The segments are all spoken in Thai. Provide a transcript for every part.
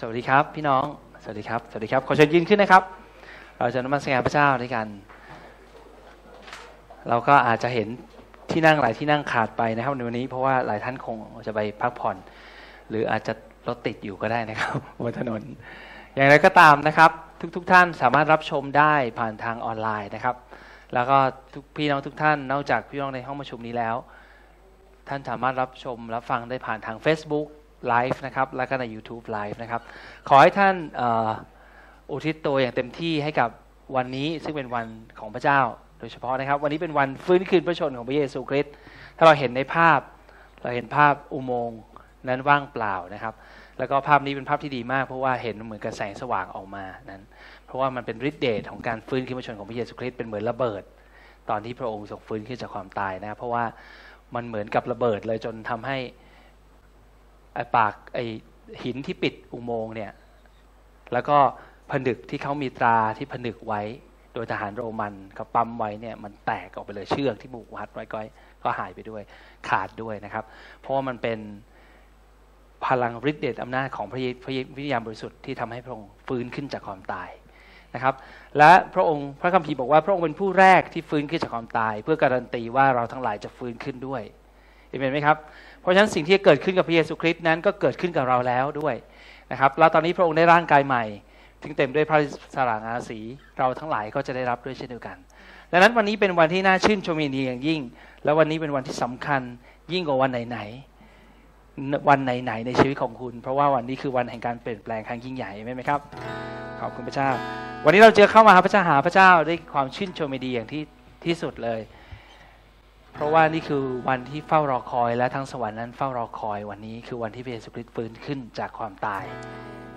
สวัสดีครับ พี่น้อง สวัสดีครับ สวัสดีครับ ขอเชิญยืนขึ้นนะครับ เราจะนมัสการพระเจ้าด้วยกัน เราก็อาจจะเห็นที่นั่งหลายที่นั่งขาดไปนะครับในวันนี้เพราะว่าหลายท่านคงจะไปพักผ่อน หรืออาจจะรถติดอยู่ก็ได้นะครับบนถนน อย่างไรก็ตามนะครับ ทุกๆทท่านสามารถรับชมได้ผ่านทางออนไลน์นะครับ แล้วก็ทุกพี่น้องทุกท่านนอกจากพี่น้องในห้องประชุมนี้แล้ว ท่านสามารถรับชมรับฟังได้ผ่านทาง Facebook Live นะครับแล้วก็ใน YouTube Live นะครับ ขอให้ท่านอุทิศตัวอย่างเต็มที่ให้กับวันนี้ซึ่งเป็นวันของพระเจ้าโดยเฉพาะนะครับ วันนี้เป็นวันฟื้นคืนพระชนของพระเยซูคริสต์ถ้าเราเห็นในภาพ เราเห็นภาพอุโมงค์นั้นว่างเปล่านะครับ แล้วก็ภาพนี้เป็นภาพที่ดีมาก เพราะว่าเห็นเหมือนกับแสงสว่างออกมานั้น เพราะว่ามันเป็นฤทธิ์เดชของการฟื้นคืนพระชนของพระเยซูคริสต์เป็นเหมือนระเบิด ตอนที่พระองค์ทรงฟื้นขึ้นจากความตายนะเพราะว่ามันเหมือนกับระเบิดเลยจนทำให้ ปากไอ้หินที่ปิดอุโมงค์เนี่ย แล้วก็ผนึกที่เขามีตราที่ผนึกไว้ โดยทหารโรมันเขาปั๊มไว้เนี่ยมันแตกออกไปเลยเชือกที่บุกวัดไว้ก็ก็หายไปด้วยขาดด้วยนะครับ เพราะว่ามันเป็นพลังฤทธิ์เดชอำนาจของพระพระวิญญาณบริสุทธิ์ที่ทำให้พระองค์ฟื้นขึ้นจากความตายนะครับ และพระองค์พระคัมภีร์บอกว่าพระองค์เป็นผู้แรกที่ฟื้นขึ้นจากความตาย เพื่อการันตีว่าเราทั้งหลายจะฟื้นขึ้นด้วยเห็นไหมครับ เพราะฉะนั้นสิ่งที่เกิดขึ้นกับพระเยซูคริสต์นั้นก็เกิดขึ้นกับเราแล้วด้วยนะครับ แล้วตอนนี้พระองค์ได้ร่างกายใหม่ถึงเต็มด้วยพระสรางอาสีเราทั้งหลายก็จะได้รับด้วยเช่นเดียวกัน ดังนั้นวันนี้เป็นวันที่น่าชื่นชมยินดีอย่างยิ่ง และวันนี้เป็นวันที่สำคัญยิ่งกว่าวันไหนๆวันไหนๆในชีวิตของคุณ เพราะว่าวันนี้คือวันแห่งการเปลี่ยนแปลงครั้งยิ่งใหญ่ไหมไหมครับขอบคุณพระเจ้า วันนี้เราเจอเข้ามาหาพระเจ้าหาพระเจ้าด้วยความชื่นชมยินดีอย่างที่ที่สุดเลย เพราะว่านี่คือวันที่เฝ้ารอคอย และทั้งสวรรค์นั้นเฝ้ารอคอยวันนี้คือวันที่พระเยซูคริสต์ฟื้นขึ้นจากความตาย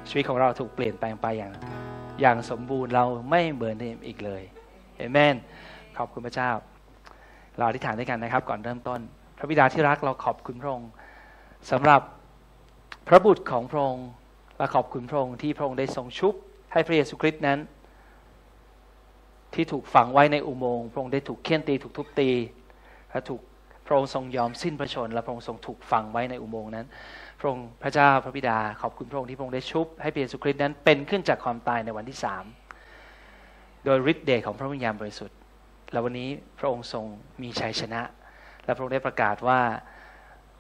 ชีวิตของเราถูกเปลี่ยนแปลงไปอย่างอย่างสมบูรณ์เราไม่เหมือนเดิมอีกเลยเอเมนขอบคุณพระเจ้า เราอธิษฐานด้วยกันนะครับ ก่อนเริ่มต้น พระบิดาที่รักเราขอบคุณพระองค์สำหรับพระบุตรของพระองค์และขอบคุณพระองค์ที่พระองค์ได้ทรงชุบให้พระเยซูคริสต์นั้น ที่ถูกฝังไว้ในอุโมงค์พระองค์ได้ถูกเคี่ยนตีถูกทุบตี และถูกพระองค์ทรงยอมสิ้นพระชน และพระองค์ทรงถูกฝังไว้ในอุโมงค์นั้น พระองค์พระเจ้าพระบิดาขอบคุณพระองค์ที่พระองค์ได้ชุบให้พระเยซูคริสต์นั้นเป็นขึ้นจากความตายในวันที่สามโดยฤทธิ์เดชของพระวิญญาณบริสุทธิ์ และวันนี้พระองค์ทรงมีชัยชนะ และพระองค์ได้ประกาศว่า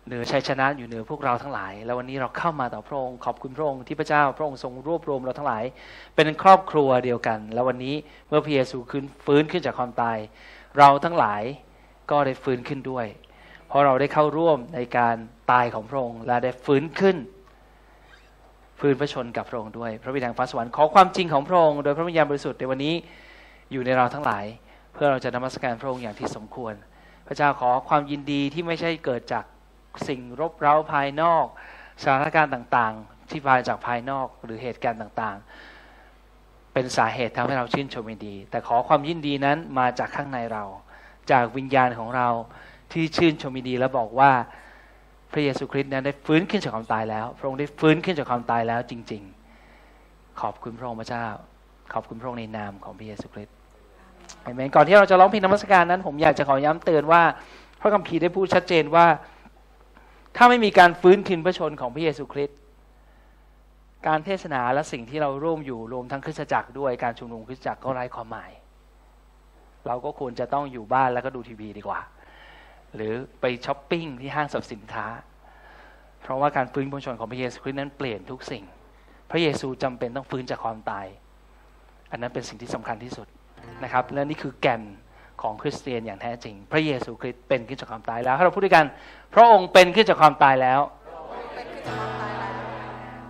เหนือชัยชนะอยู่เหนือพวกเราทั้งหลาย แล้ววันนี้เราเข้ามาต่อพระองค์ขอบคุณพระองค์ที่พระเจ้า พระองค์ทรงรวบรวมเราทั้งหลาย เป็นครอบครัวเดียวกัน แล้ววันนี้เมื่อพระเยซูขึ้นฟื้นขึ้นจากความตาย เราทั้งหลาย ก็ได้ฟื้นขึ้นด้วย เพราะเราได้เข้าร่วมในการตายของพระองค์และได้ฟื้นขึ้น ฟื้นพระชนกับพระองค์ด้วย พระวิญญาณฟ้าสวรรค์ขอความจริงของพระองค์โดยพระวิญญาณบริสุทธิ์ในวันนี้อยู่ในเราทั้งหลาย เพื่อเราจะนมัสการพระองค์อย่างที่สมควร พระเจ้าขอความยินดีที่ไม่ใช่เกิดจากสิ่งรบเร้าภายนอกสถานการณ์ต่างๆ ที่มาจากภายนอกหรือเหตุการณ์ต่างๆ เป็นสาเหตุทำให้เราชื่นชมยินดี แต่ขอความยินดีนั้นมาจากข้างในเรา จากวิญญาณของเราที่ชื่นชมยินดีและบอกว่าพระเยซูคริสต์นั้นได้ฟื้นขึ้นจากความตายแล้ว พระองค์ได้ฟื้นขึ้นจากความตายแล้วจริง ๆ ขอบคุณพระองค์พระเจ้า ขอบคุณพระองค์ในนามของพระเยซูคริสต์เอเมนก่อนที่เราจะร้องเพลงนมัสการนั้น ผมอยากจะขอย้ำเตือนว่า พระคัมภีร์ได้พูดชัดเจนว่า ถ้าไม่มีการฟื้นคืนพระชนม์ของพระเยซูคริสต์การเทศนาและสิ่งที่เราร่วมอยู่รวมทั้งคริสตจักรด้วยการชุมนุมคริสตจักรก็ไร้ความหมาย เราก็ควรจะต้องอยู่บ้านแล้วก็ดูทีวีดีกว่า หรือไปช้อปปิ้งที่ห้างสรรพสินค้า เพราะว่าการฟื้นพระชนของพระเยซูคริสต์นั้นเปลี่ยนทุกสิ่ง พระเยซูจำเป็นต้องฟื้นจากความตาย อันนั้นเป็นสิ่งที่สำคัญที่สุดนะครับ และนี่คือแก่นของคริสเตียนอย่างแท้จริง พระเยซูคริสต์เป็นขึ้นจากความตายแล้วให้เราพูดด้วยกัน พระองค์เป็นขึ้นจากความตายแล้ว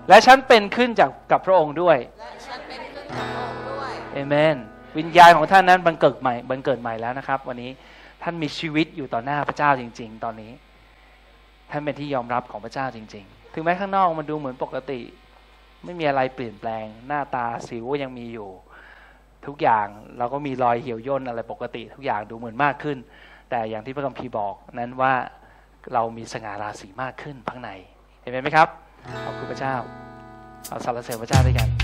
และฉันเป็นขึ้นจากกับพระองค์ด้วยเอเมน วิญญาณของท่านนั้นบังเกิดใหม่บังเกิดใหม่แล้วนะครับ วันนี้ท่านมีชีวิตอยู่ต่อหน้าพระเจ้าจริง ๆ ตอนนี้ ท่านเป็นที่ยอมรับของพระเจ้าจริง ๆ ถึงแม้ข้างนอกมันดูเหมือนปกติ ไม่มีอะไรเปลี่ยนแปลง หน้าตาสิวยังมีอยู่ ทุกอย่างเราก็มีรอยเหี่ยวย่นอะไรปกติ ทุกอย่างดูเหมือนมากขึ้น แต่อย่างที่พระคัมภีร์บอกนั้นว่าเรามีสง่าราศีมากขึ้นข้างใน เห็นไหมครับขอบคุณพระเจ้า เอาสรรเสริญพระเจ้าด้วยกัน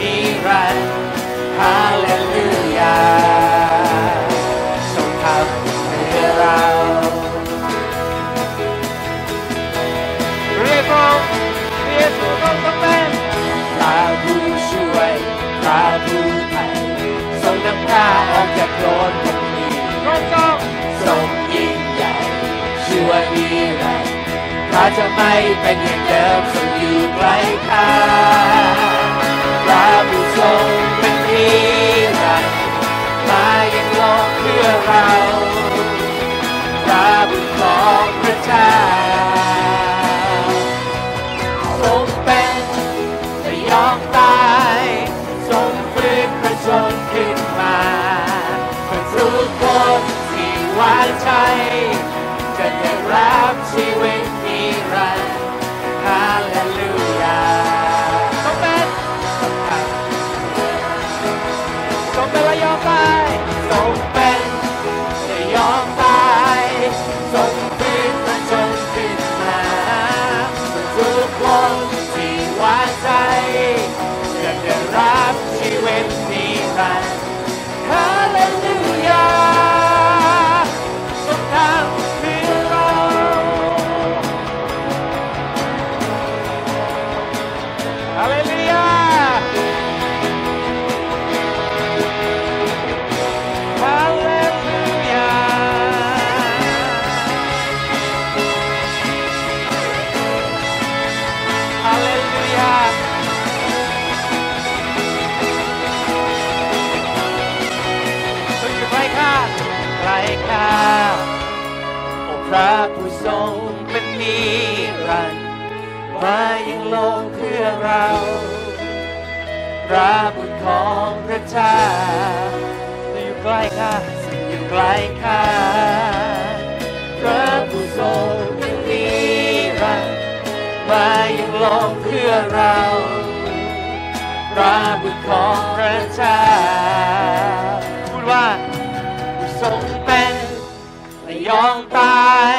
นิรันดร์ฮาเลลูยาทรงทำเพื่อเราเรียกร้องเรียกผู้ทรงเป็นพระผู้ช่วยพระผู้ไถ่ทรงนำข้าออกจากโลกตรงนี้ทรงทรงทรงยิ่งใหญ่ชั่วนิรันดร์ข้าจะไม่เป็นอย่างเดิมทรงอยู่ใกล้ข้า พระผู้ทรงเป็นนิรันดร์มายังโลกเพื่อเราพระบุตรของพระเจ้าทรงเป็นและยอมตายทรงฟื้นประชนขึ้นมาเพื่อทุกคนที่ไว้ใจจะได้รับชีวิตำท ระผู้ทรงเป็นนิรันดร์มายังโลกเพื่อเรา พระบุตรของพระเจ้าทรงอยู่ใกล้ข้าอยู่ใกล้ข้าพระผู้ทรงเป็นนิรันดร์มายังโลกเพื่อเรา พระบุตรของพระเจ้า ยอมตาย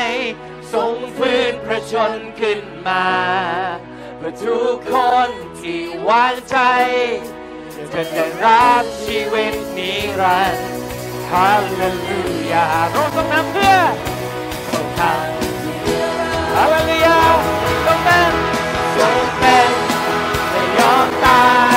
ทรงฟื้นพระชนขึ้นมาเพื่อทุกคนที่วางใจจะได้รับชีวิตนิรันดร์ฮาเลลูยาเราทรงนำเพื่อทรงทำฮาเลลูยาทรงเป็นทรงเป็นและยอมตาย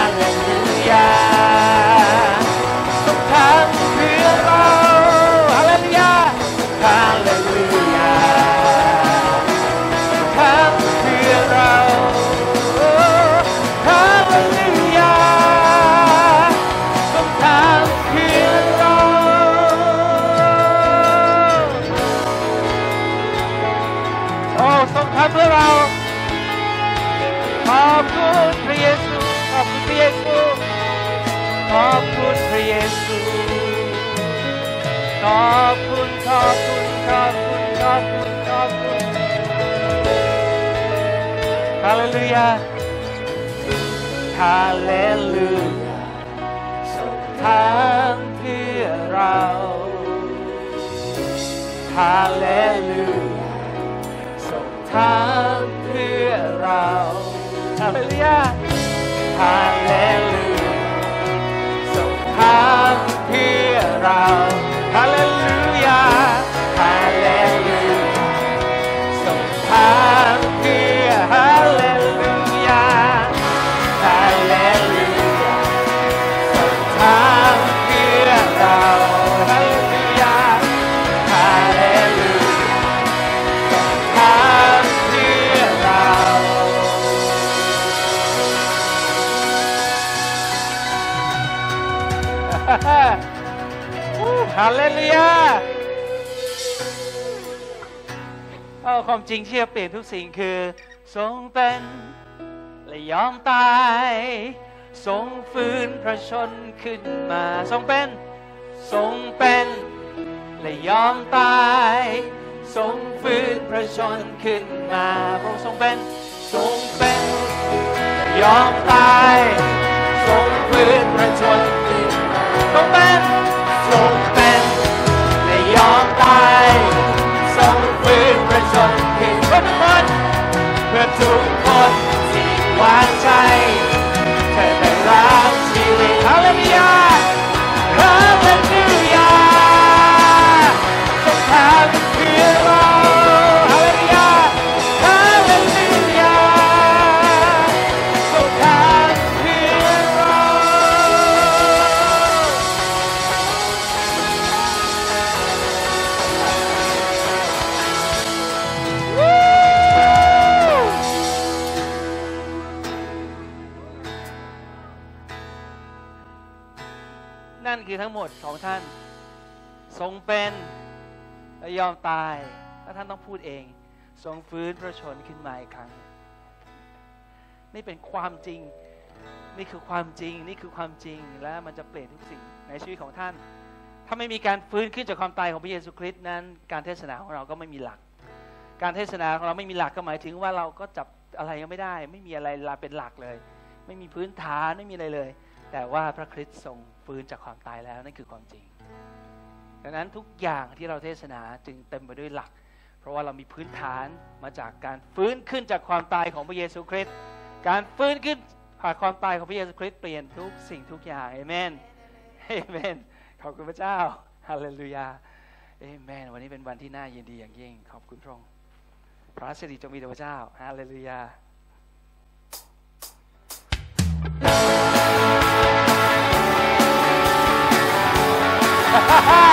อ้ทรงทำเพื่อเรา ขอบคุณพระเยซู ขอบคุณพระเยซู ขอบคุณพระเยซู ขอบคุณ ขอบคุณ ขอบคุณ ขอบคุณ ขอบคุณฮาเลลูยา ฮาเลลูยาทรงทำเพื่อเรา ฮาเลลูยา ทางทำเพื่อเราฮาเลลูยาฮาเลลูยาทรงทำเพื่อเราฮาเลลูยาฮาเล ความจริงที่จะเปลี่ยนทุกสิ่งคือ ทรงเป็นและยอมตาย ทรงฟื้นพระชนขึ้นมา ทรงเป็น ทรงเป็นและยอมตาย ทรงฟื้นพระชนขึ้นมาพระองค์ทรงเป็น ทรงเป็นยอมตาย ทรงฟื้นพระชนขึ้นมาทรงเป็น ทรงเป็นและยอมตาย ทุกคนที่วางใจ อมตายแล้วท่านต้องพูดเอง ทรงฟื้นพระชนขึ้นมาอีกครั้ง นี่เป็นความจริง นี่คือความจริง นี่คือความจริง และมันจะเปลี่ยนทุกสิ่งในชีวิตของท่าน ถ้าไม่มีการฟื้นขึ้นจากความตายของพระเยซูคริสต์นั้น การเทศนาของเราก็ไม่มีหลัก การเทศนาของเราไม่มีหลักก็หมายถึงว่าเราก็จับอะไรก็ไม่ได้ ไม่มีอะไรเป็นหลักเลย ไม่มีพื้นฐานไม่มีอะไรเลย แต่ว่าพระคริสต์ทรงฟื้นจากความตายแล้วนั่นคือความจริง ดังนั้นทุกอย่างที่เราเทศนาจึงเต็มไปด้วยหลัก เพราะว่าเรามีพื้นฐานมาจากการฟื้นขึ้นจากความตายของพระเยซูคริสต์การฟื้นขึ้นผ่านความตายของพระเยซูคริสต์เปลี่ยนทุกสิ่งทุกอย่างเอเมนเอเมนขอบคุณพระเจ้าฮาเลลูยาเอเมนวันนี้เป็นวันที่น่ายินดีอย่างยิ่ง ขอบคุณพระองค์พระสิริจงมีแด่พระเจ้าฮาเลลูยาให้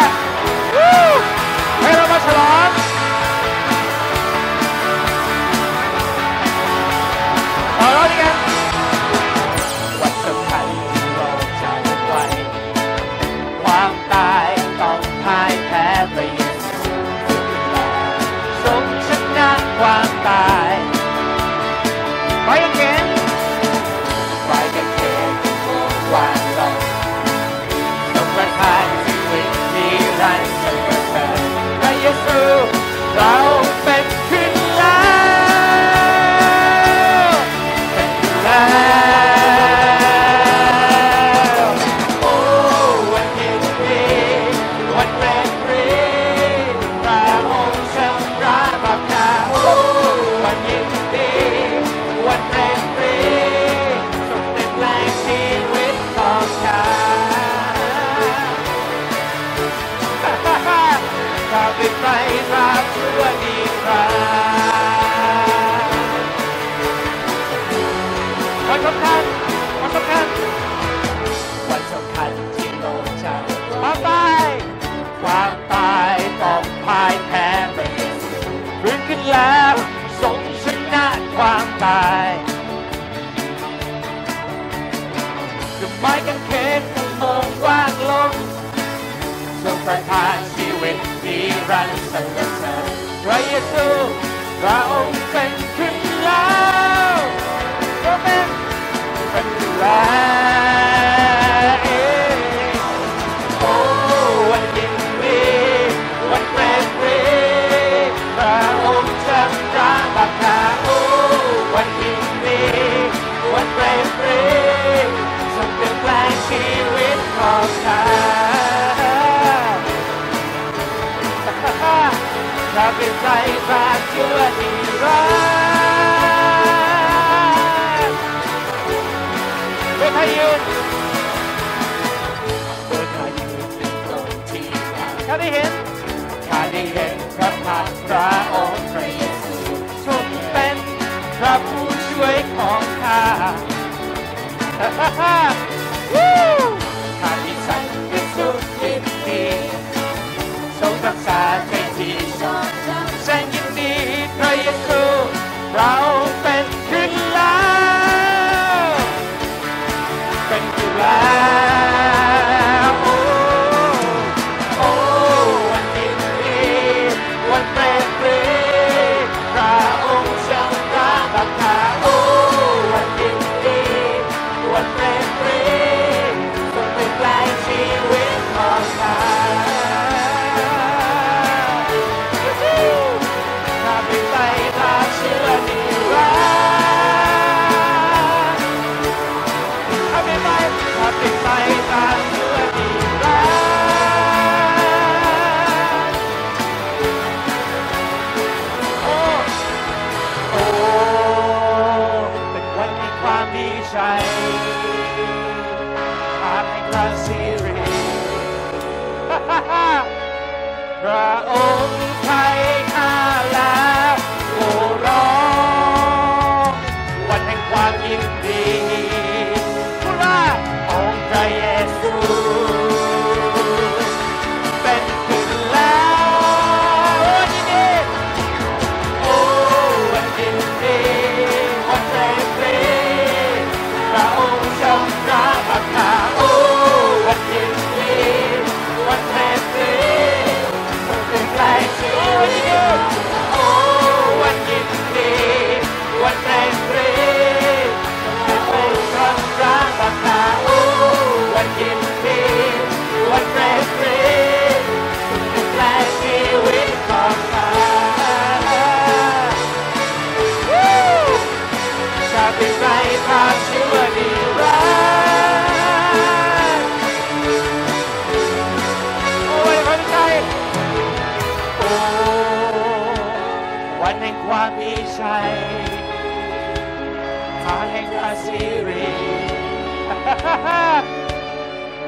ไปกันเกณฑ์ไปกันเกณฑ์ว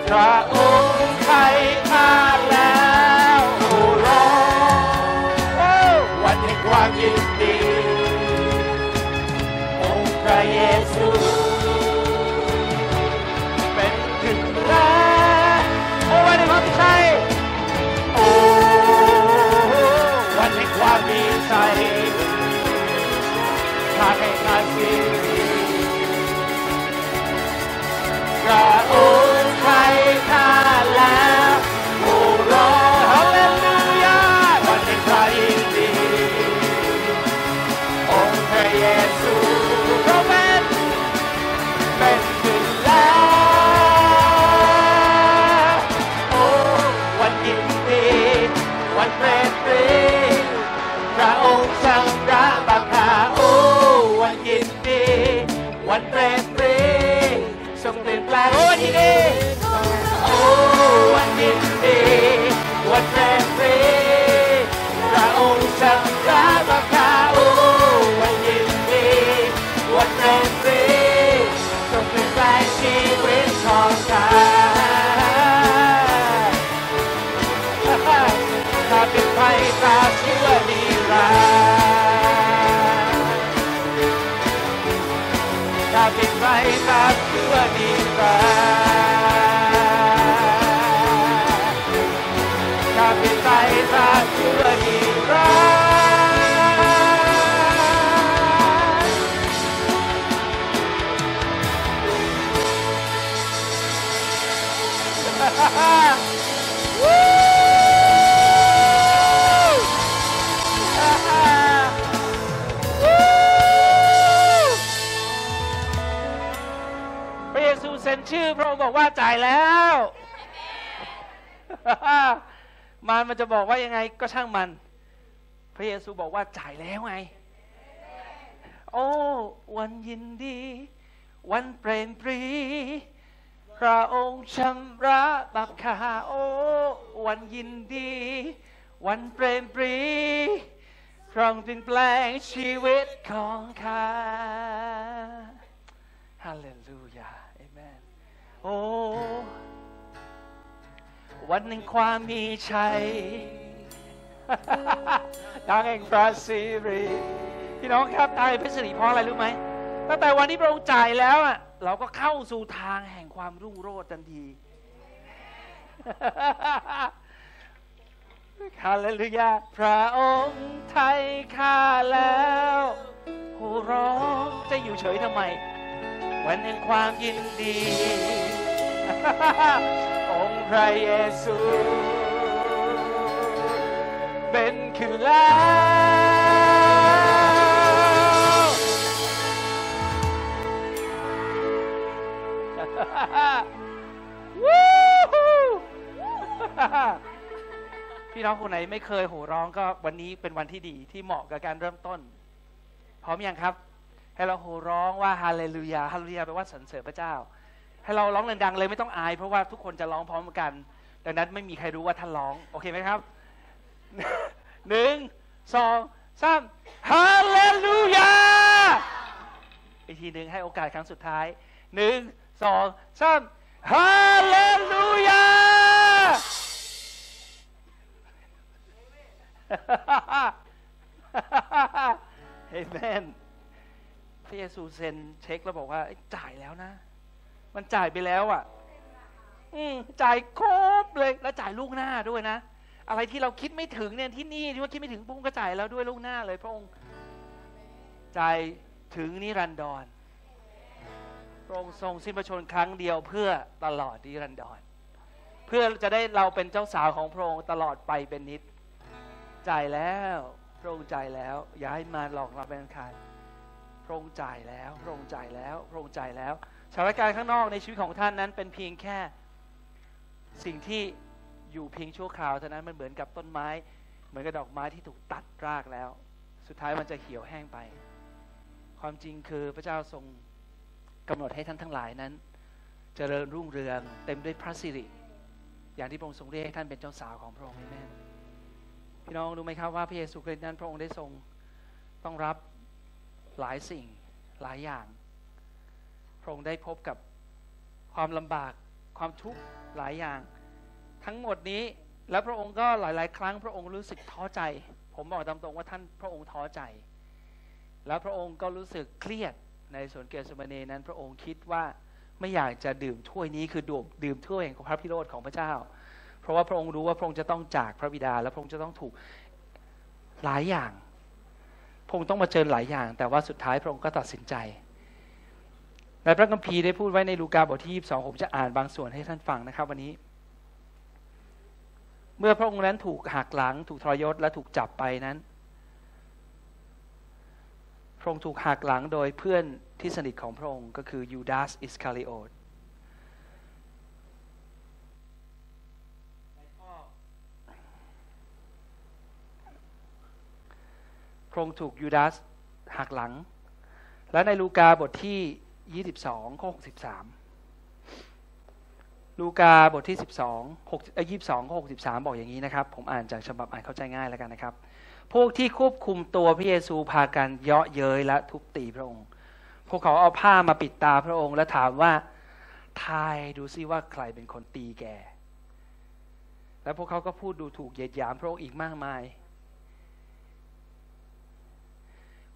Try. right back. อกว่าจ่ายแล้ว มันมันจะบอกว่ายังไงก็ช่างมัน พระเยซูบอกว่าจ่ายแล้วไง โอ้วันยินดี วันเปรมปรีพระองค์ชำระบาปข้าโอ้วันยินดี วันเปรมปรีพระองค์เปลี่ยนแปลงชีวิตของข้าฮาเลลู โอ้วันแห่งความมีชัยดังแห่งพระสิริพี่น้องครับตายพระสิริเพราะอะไรรู้ไหมตั้งแต่วันที่พระองค์จ่ายแล้วอะเราก็เข้าสู่ทางแห่งความรุ่งโรจน์ทันทีฮาเลลูยาพระองค์ไทยข้าแล้วโหร้องจะอยู่เฉยทำไม วันแห่งความยินดี องค์พระเยซูเป็นขึ้นแล้ววู้ฮูพี่น้องคนไหนไม่เคยโหร้องก็วันนี้เป็นวันที่ดีที่เหมาะกับการเริ่มต้น พร้อมยังครับ ให้เราโห่ร้องว่าฮาเลลูยาฮาเลลูยาแปลว่าสรรเสริญพระเจ้า ให้เราร้องดังๆเลยไม่ต้องอาย เพราะว่าทุกคนจะร้องพร้อมกัน ดังนั้นไม่มีใครรู้ว่าท่านร้อง โอเคไหมครับหนึ่งสองสามฮาเลลูยาอีกทีหนึ่งให้โอกาสครั้งสุดท้ายหนึ่งสองสามฮาเลลูยาเอเมน ระเยซูเซ็นเช็คแล้วบอกว่าจ่ายแล้วนะ มันจ่ายไปแล้วอะ อืมจ่ายครบเลยแล้วจ่ายลูกหน้าด้วยนะ อะไรที่เราคิดไม่ถึงเนี่ยที่นี่ที่ว่าคิดไม่ถึงพระองค์ก็จ่ายแล้วด้วยลูกหน้าเลย พระองค์จ่ายถึงนิรันดรพระองค์ทรงสิ้นพระชนม์ครั้งเดียวเพื่อตลอดนิรันดรเพื่อจะได้เราเป็นเจ้าสาวของพระองค์ตลอดไปเป็นนิจจ่ายแล้ว พระองค์จ่ายแล้ว อย่าให้มาหลอกเราเป็นอันขาด ระองค์จ่ายแล้วพระองค์จ่ายแล้วพระองค์จ่ายแล้วสถานการณ์ข้างนอกในชีวิตของท่านนั้นเป็นเพียงแค่สิ่งที่อยู่เพียงชั่วคราวเท่านั้นมันเหมือนกับต้นไม้ เหมือนกับดอกไม้ที่ถูกตัดรากแล้ว สุดท้ายมันจะเหี่ยวแห้งไป ความจริงคือพระเจ้าทรงกำหนดให้ท่านทั้งหลายนั้นเจริญรุ่งเรืองเต็มด้วยพระสิริ อย่างที่พระองค์ทรงเรียกให้ท่านเป็นเจ้าสาวของพระองค์แม่พี่น้องรู้ไหมครับว่าพระเยซูคริสต์นั้นพระองค์ได้ทรงต้องรับ หลายสิ่งหลายอย่าง พระองค์ได้พบกับความลำบากความทุกข์หลายอย่าง ทั้งหมดนี้แล้วพระองค์ก็หลาย ๆ ครั้ง พระองค์รู้สึกท้อใจ ผมบอกตามตรงว่าท่านพระองค์ท้อใจ แล้วพระองค์ก็รู้สึกเครียดในสวนเกสมาเนนั้น พระองค์คิดว่าไม่อยากจะดื่มถ้วยนี้คือดื่มดื่มถ้วยแห่งพระพิโรธของพระเจ้า เพราะว่าพระองค์รู้ว่าพระองค์จะต้องจากพระบิดา และพระองค์จะต้องถูกหลายอย่าง พระองค์ต้องมาเจอหลายอย่าง แต่ว่าสุดท้ายพระองค์ก็ตัดสินใจ ในพระคัมภีร์ได้พูดไว้ในลูกาบทที่22ผมจะอ่านบางส่วนให้ท่านฟังนะครับ วันนี้ เมื่อพระองค์นั้นถูกหักหลัง ถูกทรยศและถูกจับไปนั้น พระองค์ถูกหักหลังโดยเพื่อนที่สนิทของพระองค์ก็คือยูดาสอิสคาริโอต พระองค์ถูกยูดาสหักหลัง และในลูกาบทที่ 22ข้อ63 ลูกาบทที่ 12 6เอ่อ22ข้อ63 บอกอย่างนี้นะครับ ผมอ่านจากฉบับอ่านเข้าใจง่ายแล้วกันนะครับ พวกที่ควบคุมตัวพระเยซูพากันเยาะเย้ยและทุบตีพระองค์ พวกเขาเอาผ้ามาปิดตาพระองค์ และถามว่าทายดูซิว่าใครเป็นคนตีแก แล้วพวกเขาก็พูดดูถูกเหยียดหยามพระองค์อีกมากมาย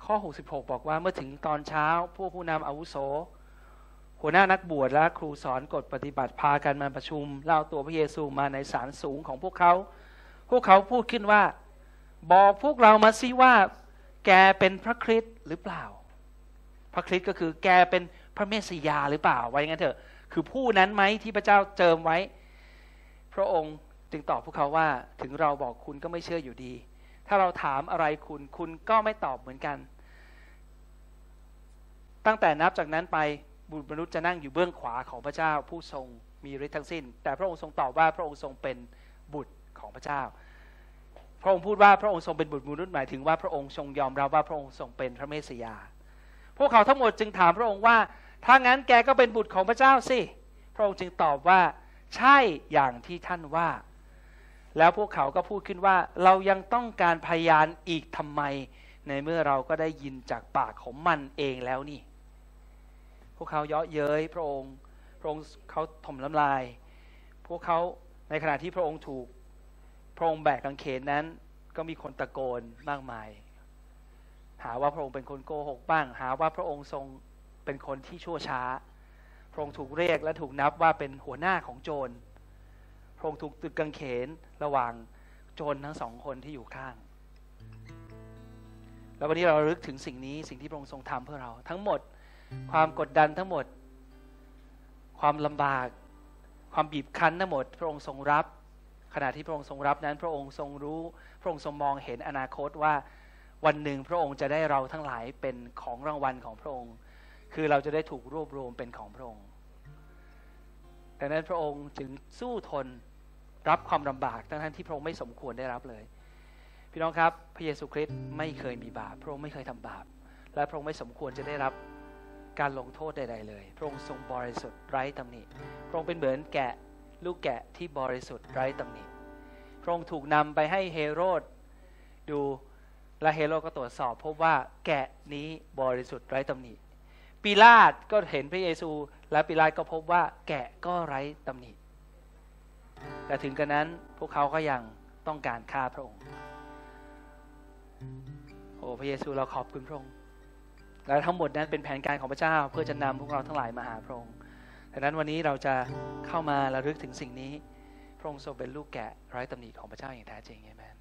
ข้อ 66 บอกว่าเมื่อถึงตอนเช้า พวกผู้นำอาวุโส หัวหน้านักบวชและครูสอนกฎปฏิบัติพากันมาประชุม เล่าตัวพระเยซูมาในศาลสูงของพวกเขา พวกเขาพูดขึ้นว่า บอกพวกเรามาสิว่าแกเป็นพระคริสต์หรือเปล่า พระคริสต์ก็คือแกเป็นพระเมสสิยาหรือเปล่าไว้งั้นเถอะ คือผู้นั้นไหมที่พระเจ้าเจิมไว้ พระองค์จึงตอบพวกเขาว่าถึงเราบอกคุณก็ไม่เชื่ออยู่ดี ถ้าเราถามอะไรคุณคุณก็ไม่ตอบเหมือนกัน ตั้งแต่นับจากนั้นไปบุตรมนุษย์จะนั่งอยู่เบื้องขวาของพระเจ้าผู้ทรงมีฤทธิ์ทั้งสิ้น แต่พระองค์ทรงตอบว่าพระองค์ทรงเป็นบุตรของพระเจ้า พระองค์พูดว่าพระองค์ทรงเป็นบุตรมนุษย์หมายถึงว่าพระองค์ทรงยอมรับว่าพระองค์ทรงเป็นพระเมสสิยา พวกเขาทั้งหมดจึงถามพระองค์ว่า ถ้างั้นแกก็เป็นบุตรของพระเจ้าสิ พระองค์จึงตอบว่าใช่อย่างที่ท่านว่า แล้วพวกเขาก็พูดขึ้นว่าเรายังต้องการพยานอีกทำไม ในเมื่อเราก็ได้ยินจากปากของมันเองแล้วนี่ วกเขาเยาะเย้ยพระองค์ พระองค์เขาถมน้ำลาย พวกเขาในขณะที่พระองค์ถูก พระองค์แบกกางเขนนั้น ก็มีคนตะโกนมากมาย หาว่าพระองค์เป็นคนโกหกบ้าง หาว่าพระองค์ทรงเป็นคนที่ชั่วช้า พระองค์ถูกเรียกและถูกนับว่าเป็นหัวหน้าของโจร พระองค์ถูกตึกกางเขนระหว่างโจรทั้งสองคนที่อยู่ข้าง แล้ววันนี้เราลึกถึงสิ่งนี้สิ่งที่พระองค์ทรงทำเพื่อเรา ทั้งหมด ความกดดันทั้งหมด ความลำบาก ความบีบคั้นทั้งหมด พระองค์ทรงรับ ขณะที่พระองค์ทรงรับนั้น พระองค์ทรงรู้ พระองค์ทรงมองเห็นอนาคตว่าวันหนึ่งพระองค์จะได้เราทั้งหลายเป็นของรางวัลของพระองค์ คือเราจะได้ถูกรวบรวมเป็นของพระองค์ดังนั้นพระองค์จึงสู้ทนรับความลำบากทั้งที่พระองค์ไม่สมควรได้รับเลย พี่น้องครับ พระเยซูคริสต์ไม่เคยมีบาป พระองค์ไม่เคยทำบาป และพระองค์ไม่สมควรจะได้รับ การลงโทษใดๆเลย พระองค์ทรงบริสุทธิ์ไร้ตำหนิ พระองค์เป็นเหมือนแกะลูกแกะที่บริสุทธิ์ไร้ตำหนิ พระองค์ถูกนำไปให้เฮโรดดูและเฮโรดก็ตรวจสอบ พบว่าแกะนี้บริสุทธิ์ไร้ตำหนิ ปิลาตก็เห็นพระเยซู และปิลาตก็พบว่าแกะก็ไร้ตำหนิ แต่ถึงกระนั้นพวกเขาก็ยังต้องการฆ่าพระองค์ โอ้พระเยซูเราขอบคุณพระองค์ และทั้งหมดนั้นเป็นแผนการของพระเจ้าเพื่อจะนำพวกเราทั้งหลายมาหาพระองค์ดังนั้นวันนี้เราจะเข้ามาระลึกถึงสิ่งนี้ พระองค์ทรงเป็นลูกแกะไร้ตำหนิของพระเจ้าอย่างแท้จริงเอเมนเ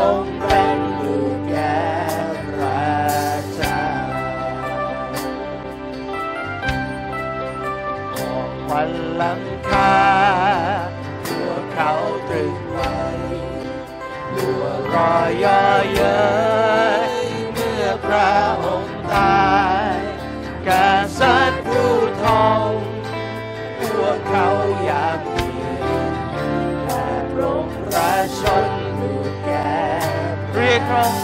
รงเป็นลูกแก่พระเจ้าของขวัญล้ำค่าตัวเขาตรึงไว้ตัวรอยย่อเย้ยเมื่อพระ เรียกร้อง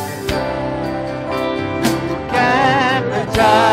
แก่พระจา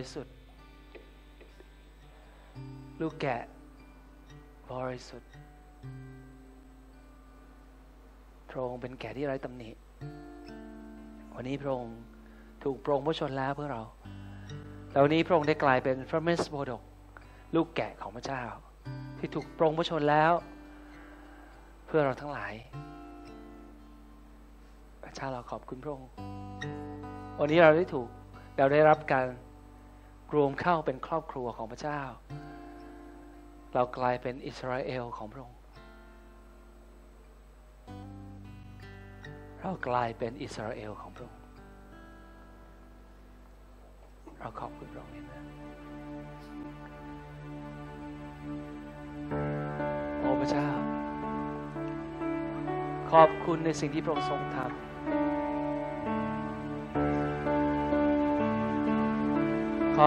ริสุทธิ์ ลูกแกะ บริสุทธิ์พระองค์เป็นแกะที่ไร้ตำหนิ วันนี้พระองค์ถูกโปรงพระชนแล้วเพื่อเราแล้วนนี้พระองค์ได้กลายเป็นพระเมสโบดก ลูกแกะของพระเจ้า ที่ถูกโปรงพระชนแล้ว เพื่อเราทั้งหลายพระเจ้าเราขอบคุณพระองค์ วันนี้เราได้ถูกเราได้รับการ รวมเข้าเป็นครอบครัวของพระเจ้า เรากลายเป็นอิสราเอลของพระองค์ เรากลายเป็นอิสราเอลของพระองค์ เราขอบคุณพระองค์นะโอ้พระเจ้า ขอบคุณในสิ่งที่พระองค์ทรงทำ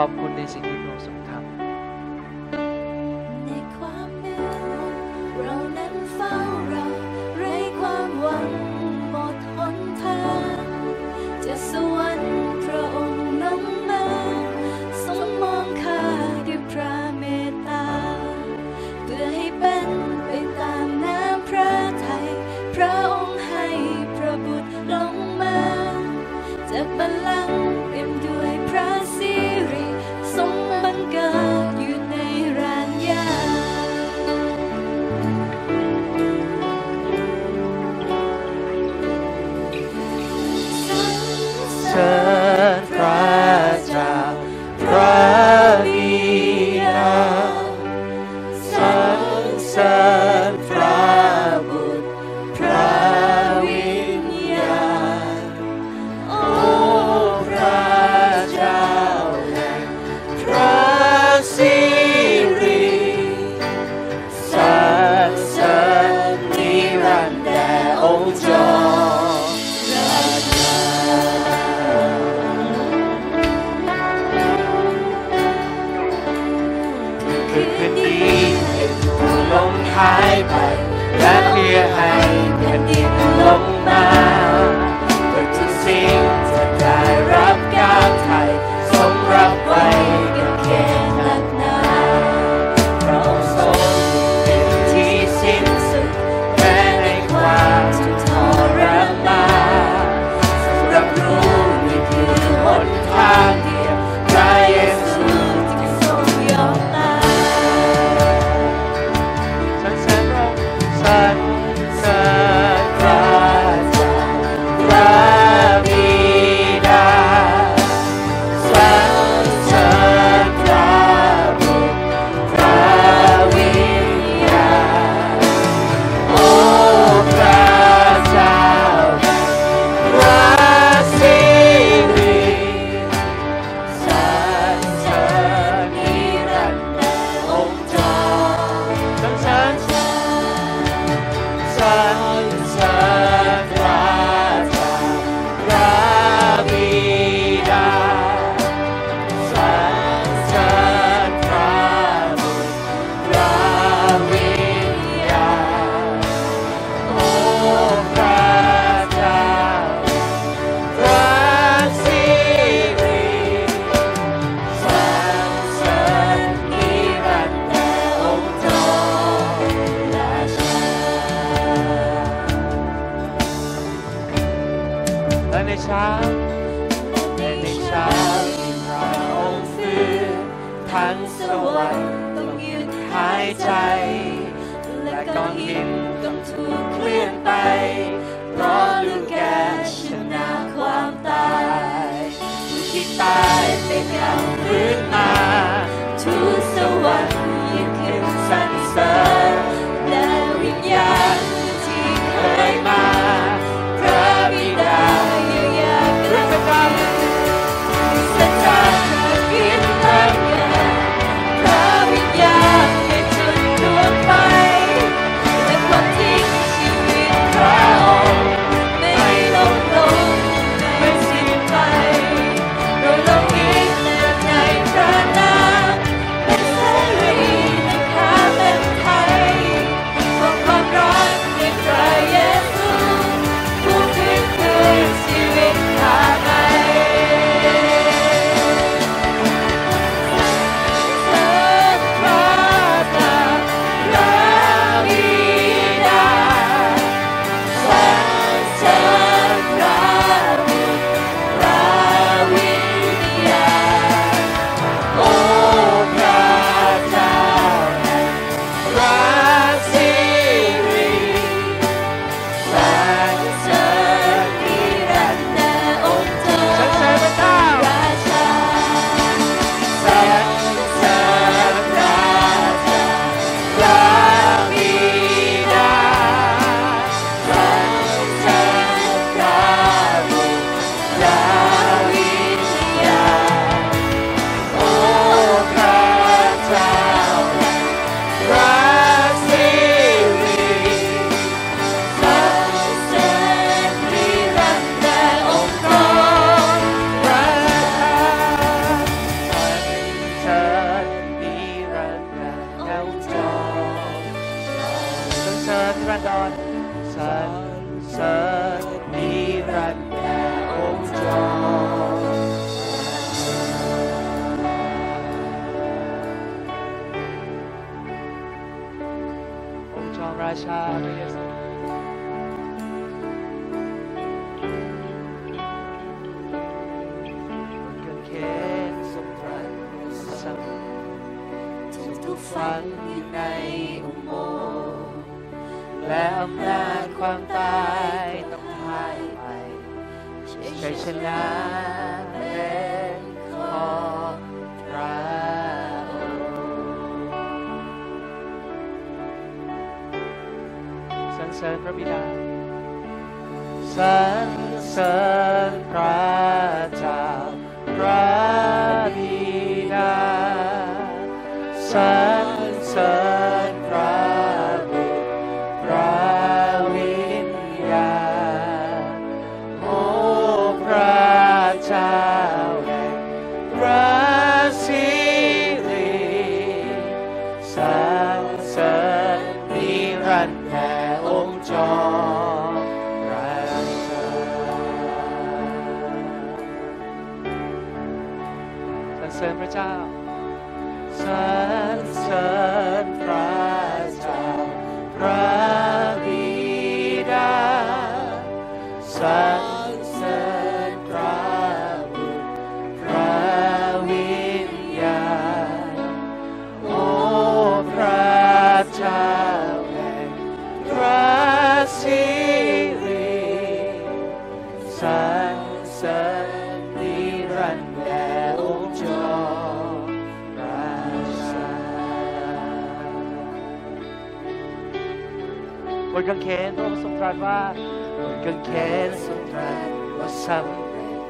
อบคุณในสิ่งที่พระองค์ทรงทำในความมืดเรานั้นเฝ้าเราไร้ความหวังหมดหนทางจะสวรรค์พระองค์ลงมาทรงมองข้าด้วยพระเมตตาเพื่อให้เป็นไปตามน้ำพระทัยพระองค์ให้พระบุตรลงมาจากบัลลังก์ กางแขนทรงตรัว่าสำเร็จ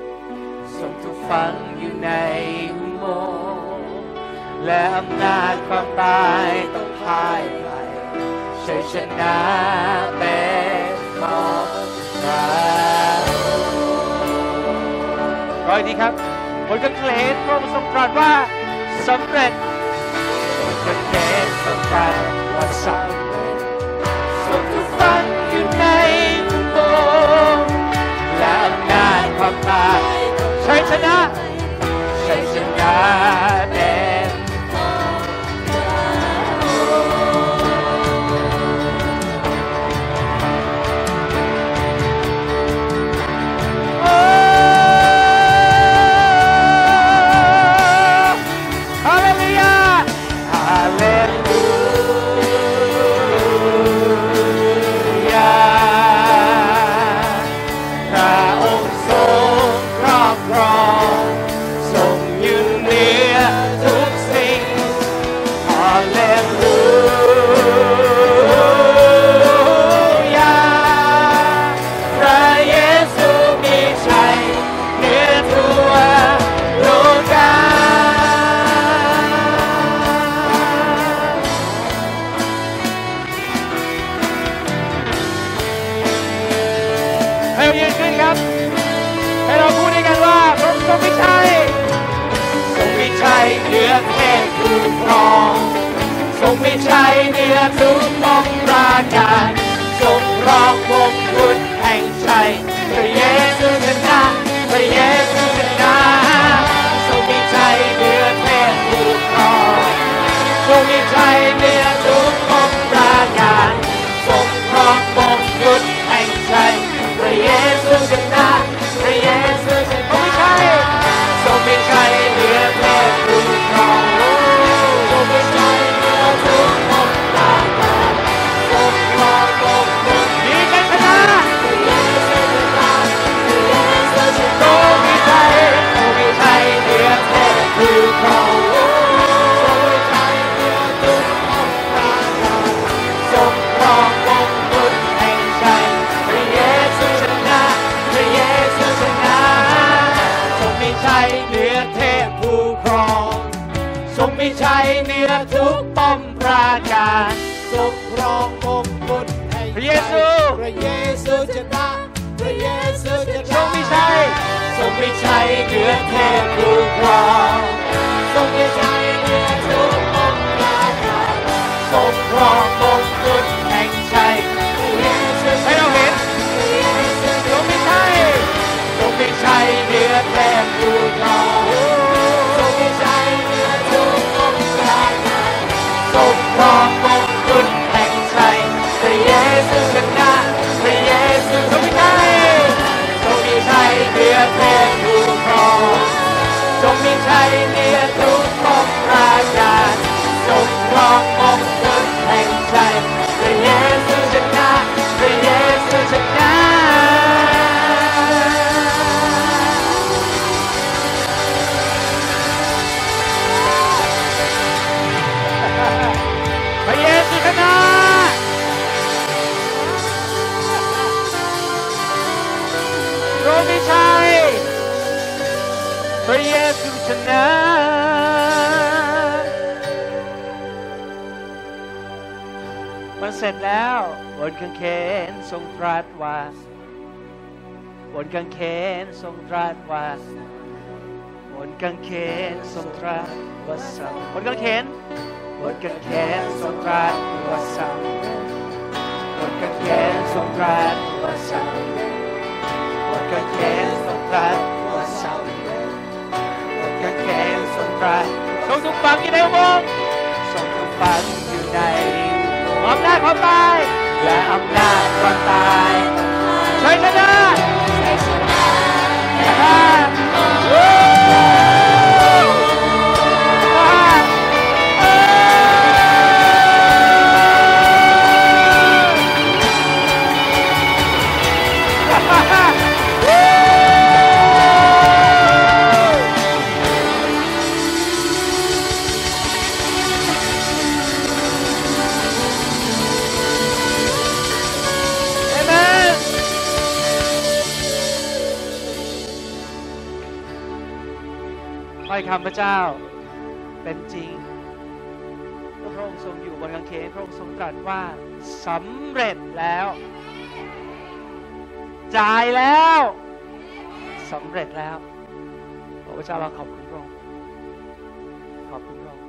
ทรงถูกฝังอยู่ในหุโมงค์และอำนาจความตายต้องพ่ายไปชัยชนะเป็นของพระร้อยดีครับบนกางเขนพระองค์ทรงตรัสว่าสำเร็จกางเขนทรงตรัว่าสำเร็จทรงถูกฝัง มากมายชัยชนะชัยชนะ เห สร็จแล้ว บนกางเขนทรงตรัสว่า บนกางเขนทรงตรัสว่า บนกางเขนทรงตรัสว่าสัมบนกางเขนบนกางเขนทรงตรัสว่าสำเร็จบนกางเขนทรงตรัสว่าสำเร็จบนกางเขนทรงตรัสว่าสำเร็จบนกางเขนทรงตรัสทรงถูกฝังอยู่ในอุโมงค์ทรงถูกฝังอยู่ใน อำนาจความตาย และอำนาจความตายชัยชนะอ่าวู้อ่ ถ้อยคำพระเจ้าเป็นจริง พระองค์ทรงอยู่บนกางเขนพระองค์ทรงตรัสว่าสำเร็จแล้ว จ่ายแล้วสำเร็จแล้วขอพระเจ้าเราขอบคุณพระองค์ขอบคุณพระองค์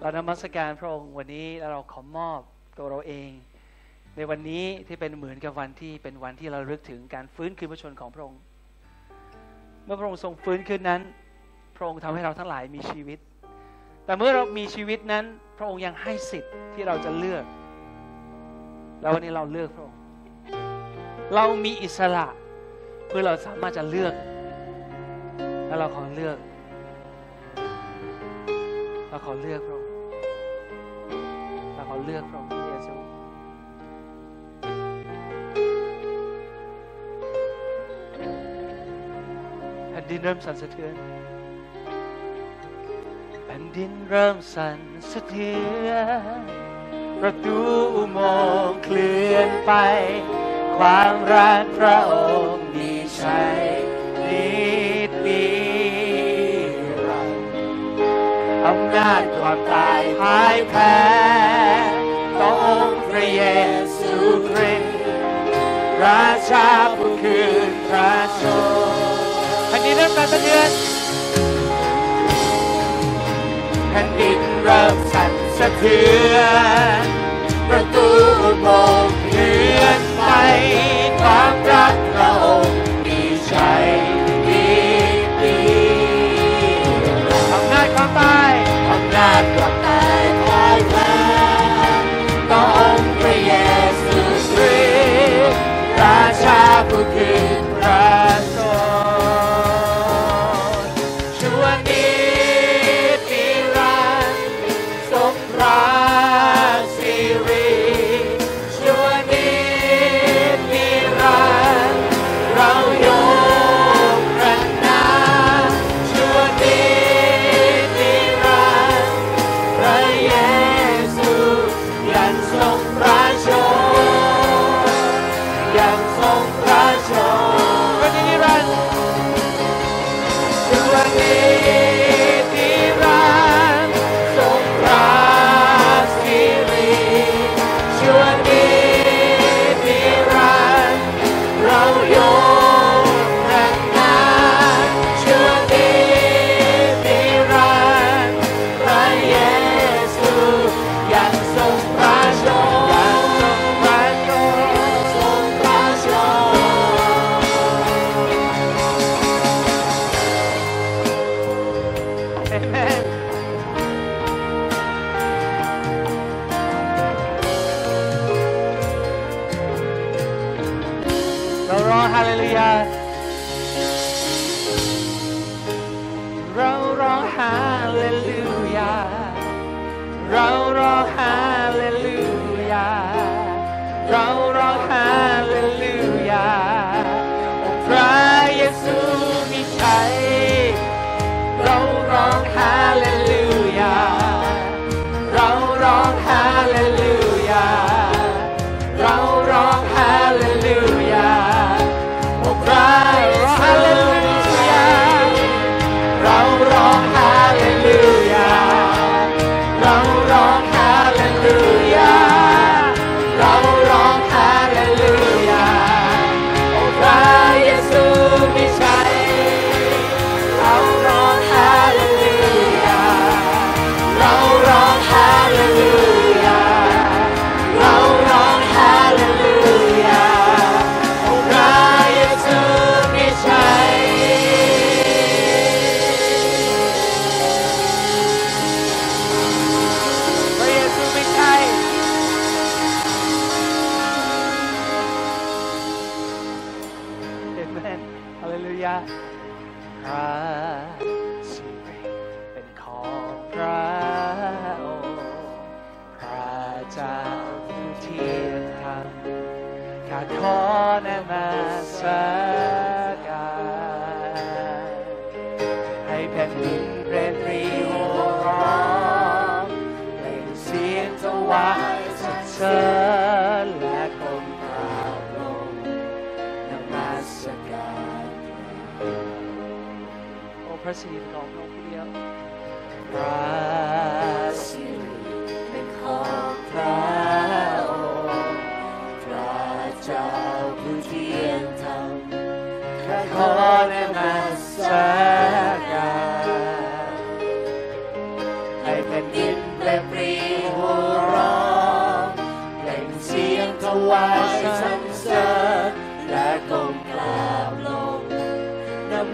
เรานมัสการพระองค์วันนี้แล้วเราขอมอบตัวเราเอง ในวันนี้ที่เป็นเหมือนกับวันที่เป็นวันที่เราลึกถึงการฟื้นคืนพระชนของพระองค์ เมื่อพระองค์ทรงฟื้นคืนนั้น ระองค์ทำให้เราทั้งหลายมีชีวิต แต่เมื่อเรามีชีวิตนั้น พระองค์ยังให้สิทธิ์ที่เราจะเลือก แล้ววันนี้เราเลือกพระองค์ เรามีอิสระเพื่อเราสามารถจะเลือก แล้วเราขอเลือก เราขอเลือกพระองค์ เราขอเลือกพระองค์เยซูแผ่นดินเริ่มสั่นสะเทือน แผ่นดินเริ่มสั่นสะเทือนประตูอุโมงเคลื่อนไป ความรักพระองค์มีชัยนิดนิรันอำนาจความตายพายแพ้ต้องพระเยซูคริสต์ราชาผู้คืนพระชนแผ่นดินเริ่มสั่นสะเทือน แผ่นดินเริ่มสั่นสะเทือน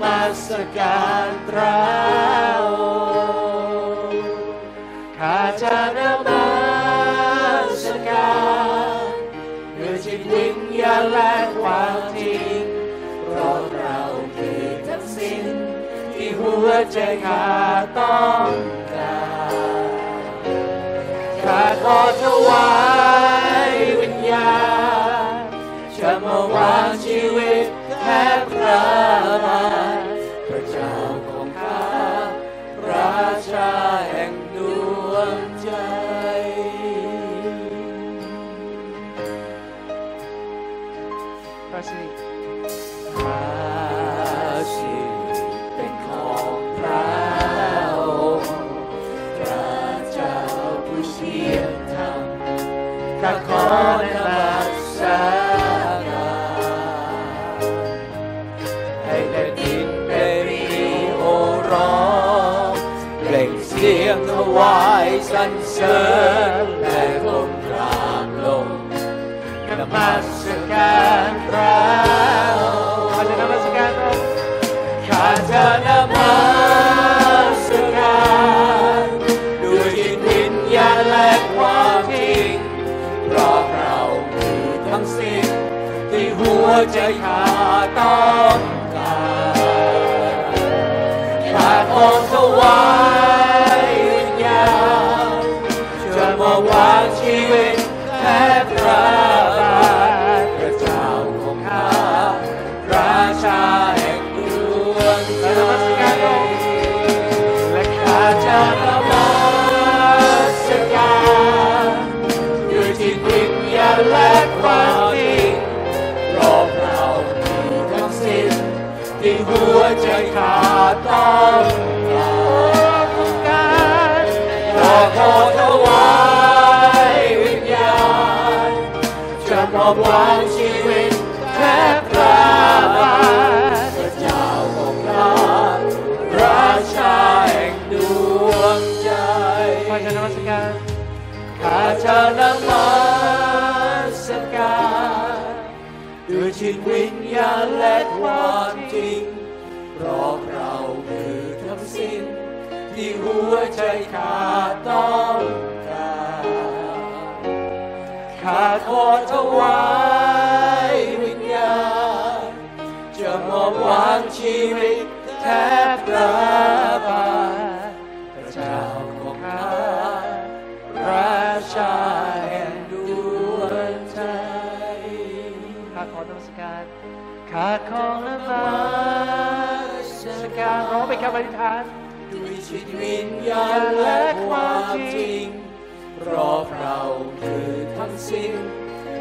มัสการพระองค์ข้าจะนมัสการด้วยจิตวิญญาณและความจริงเพราะเราคือทั้งสิ้นที่หัวใจข้าต้องการข้าขอถวายวิญญาณจะมาวางชีวิต แพ้พระบาทพระเจ้าของข้าราชาแห่งดวงใจ พระสิริพระสิริเป็นของพระองค์พระเจ้าผู้เชี่ยวชาญมพรขอ รรเสริญและก้มกราบลงนมัสการพระองค์ขอจะนมัสการพระองค์ข้าจะนมัสการด้วยจิตวิญญาณและความจริงเพราะเราคือทั้งสิ้นที่หัวใจข้าต้องการข้าขอถวาย องการขอขอถวายวิญญาจะมอบวางชีวิตแทนพระบาทพระเจ้าของข้าราชาแห่งดวงใจขอจะนมัสการข้าจะนมัสการด้วยจิตวิญญาณและความจริง วใจข้าต้องการข้าขอถวายวิญญาณจะมอบวางชีวิตแทนพระบาทพระเจ้าของข้าราชาแห่งดวงใจข้าขอนมัสการข้าขอนมัสการร้องเป็นคำอธิษฐาน ชีวิตวิญญาณและความจริง เพราะเราคือทั้งสิ้น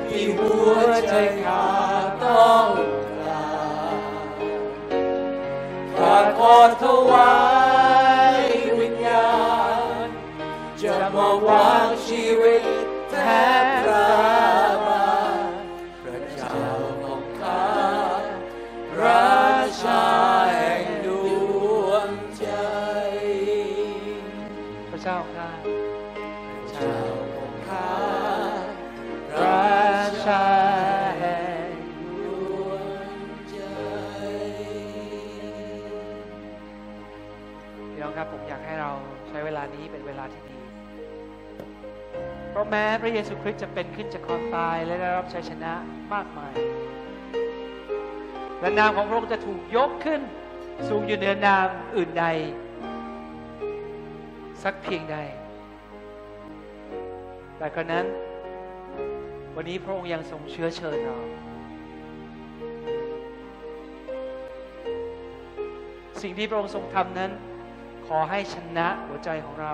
ที่หัวใจข้าต้องการข้าขอถวาย เวลานี้เป็นเวลาที่ดี เพราะแม้พระเยซูคริสต์จะเป็นขึ้นจากความตายและได้รับชัยชนะมากมาย และนามของพระองค์จะถูกยกขึ้น สูงอยู่เหนือนามอื่นใด สักเพียงใด แต่กระนั้น วันนี้พระองค์ยังทรงเชื้อเชิญเราสิ่งที่พระองค์ทรงทำนั้น ขอให้ชนะหัวใจของเรา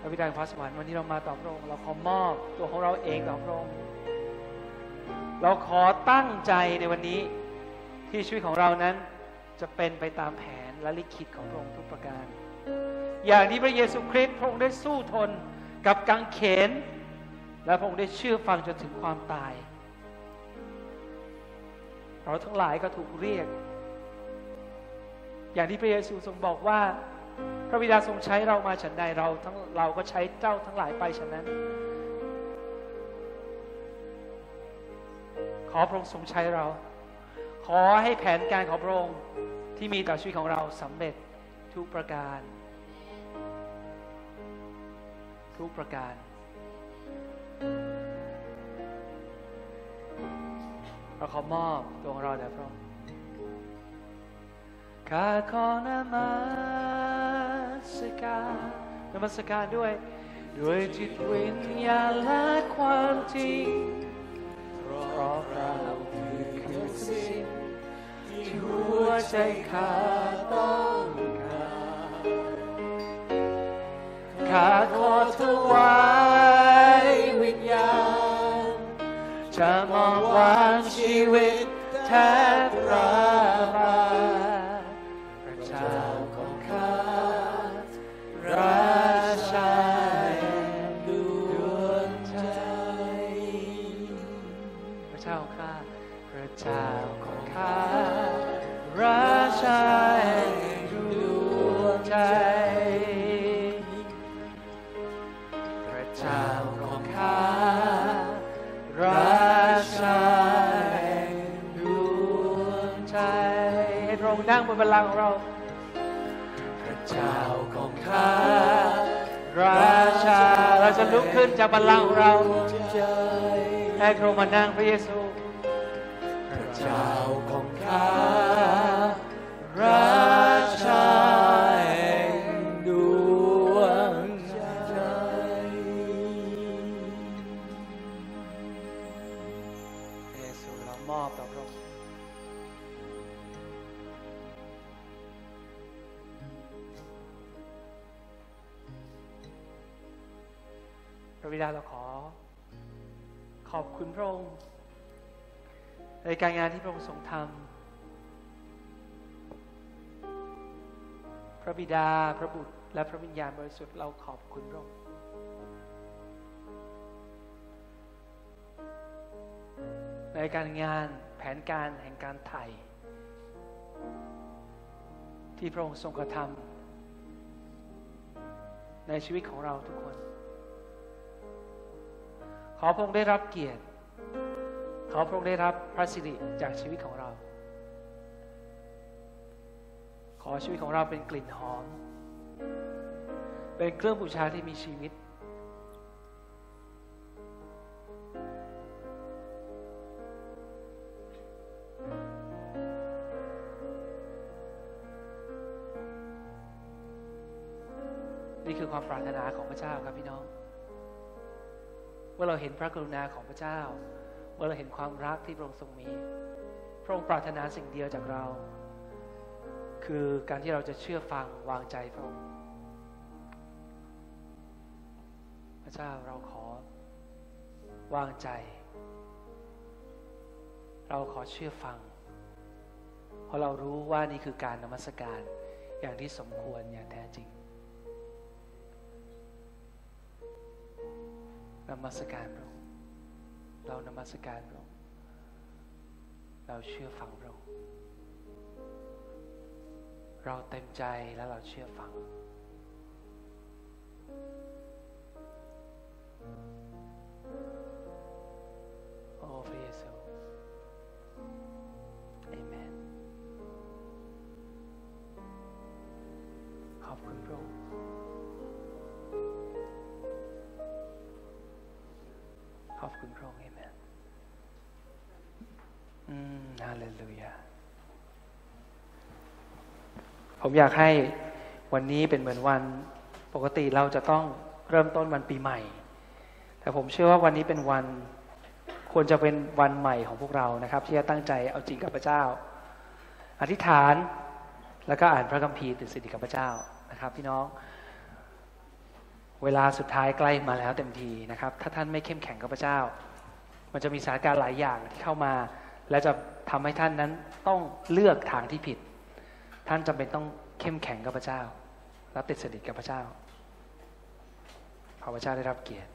พระบิดาแห่งฟ้าสวรรค์วันนี้เรามาต่อพระองค์เราขอมอบตัวของเราเองต่อพระองค์เราขอตั้งใจในวันนี้ที่ชีวิตของเรานั้นจะเป็นไปตามแผนและลิขิตของพระองค์ทุกประการ อย่างที่พระเยซูคริสต์พระองค์ได้สู้ทนกับกังเขน และพระองค์ได้เชื่อฟังจนถึงความตาย เราทั้งหลายก็ถูกเรียก อย่างที่พระเยซูทรงบอกว่า พระบิดาทรงใช้เรามาฉันใดเราทั้งเราก็ใช้เจ้าทั้งหลายไปฉะนั้น ขอพระองค์ทรงใช้เรา ขอให้แผนการของพระองค์ที่มีต่อชีวิตของเราสำเร็จทุกประการ ทุกประการเราขอมอบตัวงเราแด่พระองค์ ข้าขอนมัสการนมัสการด้วย ด้วยจิตวิญญาณและความจริงเพราะเราคือครื่อสิ้นที่หัวใจข้าต้องการข้าขอถวายวิญญาณจะมอบวางชีวิตแทนพรา ลุกขึ้นจากบัลลังก์ของเราให้ครูมานั่งพระเยซูพระเจ้าของข้า การงานที่พระองค์ทรงทำพระบิดาพระบุตร และพระวิญญาณบริสุทธิ์เราขอบคุณพระองค์ในการงานแผนการแห่งการไถ่ที่พระองค์ทรงกระทำในชีวิตของเราทุกคน ขอพระองค์ได้รับเกียรติ ขอพระองค์ได้รับพระสิริจากชีวิตของเรา ขอชีวิตของเราเป็นกลิ่นหอม เป็นเครื่องบูชาที่มีชีวิต นี่คือความปรารถนาของพระเจ้าครับพี่น้อง เมื่อเราเห็นพระกรุณาของพระเจ้า เมื่อเราเห็นความรักที่พระองค์ทรงมี พระองค์ปรารถนาสิ่งเดียวจากเรา คือการที่เราจะเชื่อฟังวางใจพระองค์พระเจ้าเราขอวางใจ เราขอเชื่อฟัง เพราะเรารู้ว่านี่คือการนมัสการอย่างที่สมควรอย่างแท้จริงนมัสการพระองค์ เรานมัสการพระองค์เราเชื่อฟังพระองค์เราเต็มใจและเราเชื่อฟัง โอ้พระเยซูเอเมนขอบคุณพระองค์ ฮาเลลูยา ผมอยากให้วันนี้เป็นเหมือนวันปกติเราจะต้องเริ่มต้นวันปีใหม่ แต่ผมเชื่อว่าวันนี้เป็นวันควรจะเป็นวันใหม่ของพวกเรานะครับ ที่จะตั้งใจเอาจริงกับพระเจ้า อธิษฐานแล้วก็อ่านพระคัมภีร์ตื่นสติกับพระเจ้านะครับ พี่น้อง เวลาสุดท้ายใกล้มาแล้วเต็มทีนะครับ ถ้าท่านไม่เข้มแข็งกับพระเจ้า มันจะมีสถานการณ์หลายอย่างที่เข้ามา และจะทำให้ท่านนั้นต้องเลือกทางที่ผิด ท่านจำเป็นต้องเข้มแข็งกับพระเจ้า และติดสนิทกับพระเจ้าพระเจ้าได้รับเกียรติ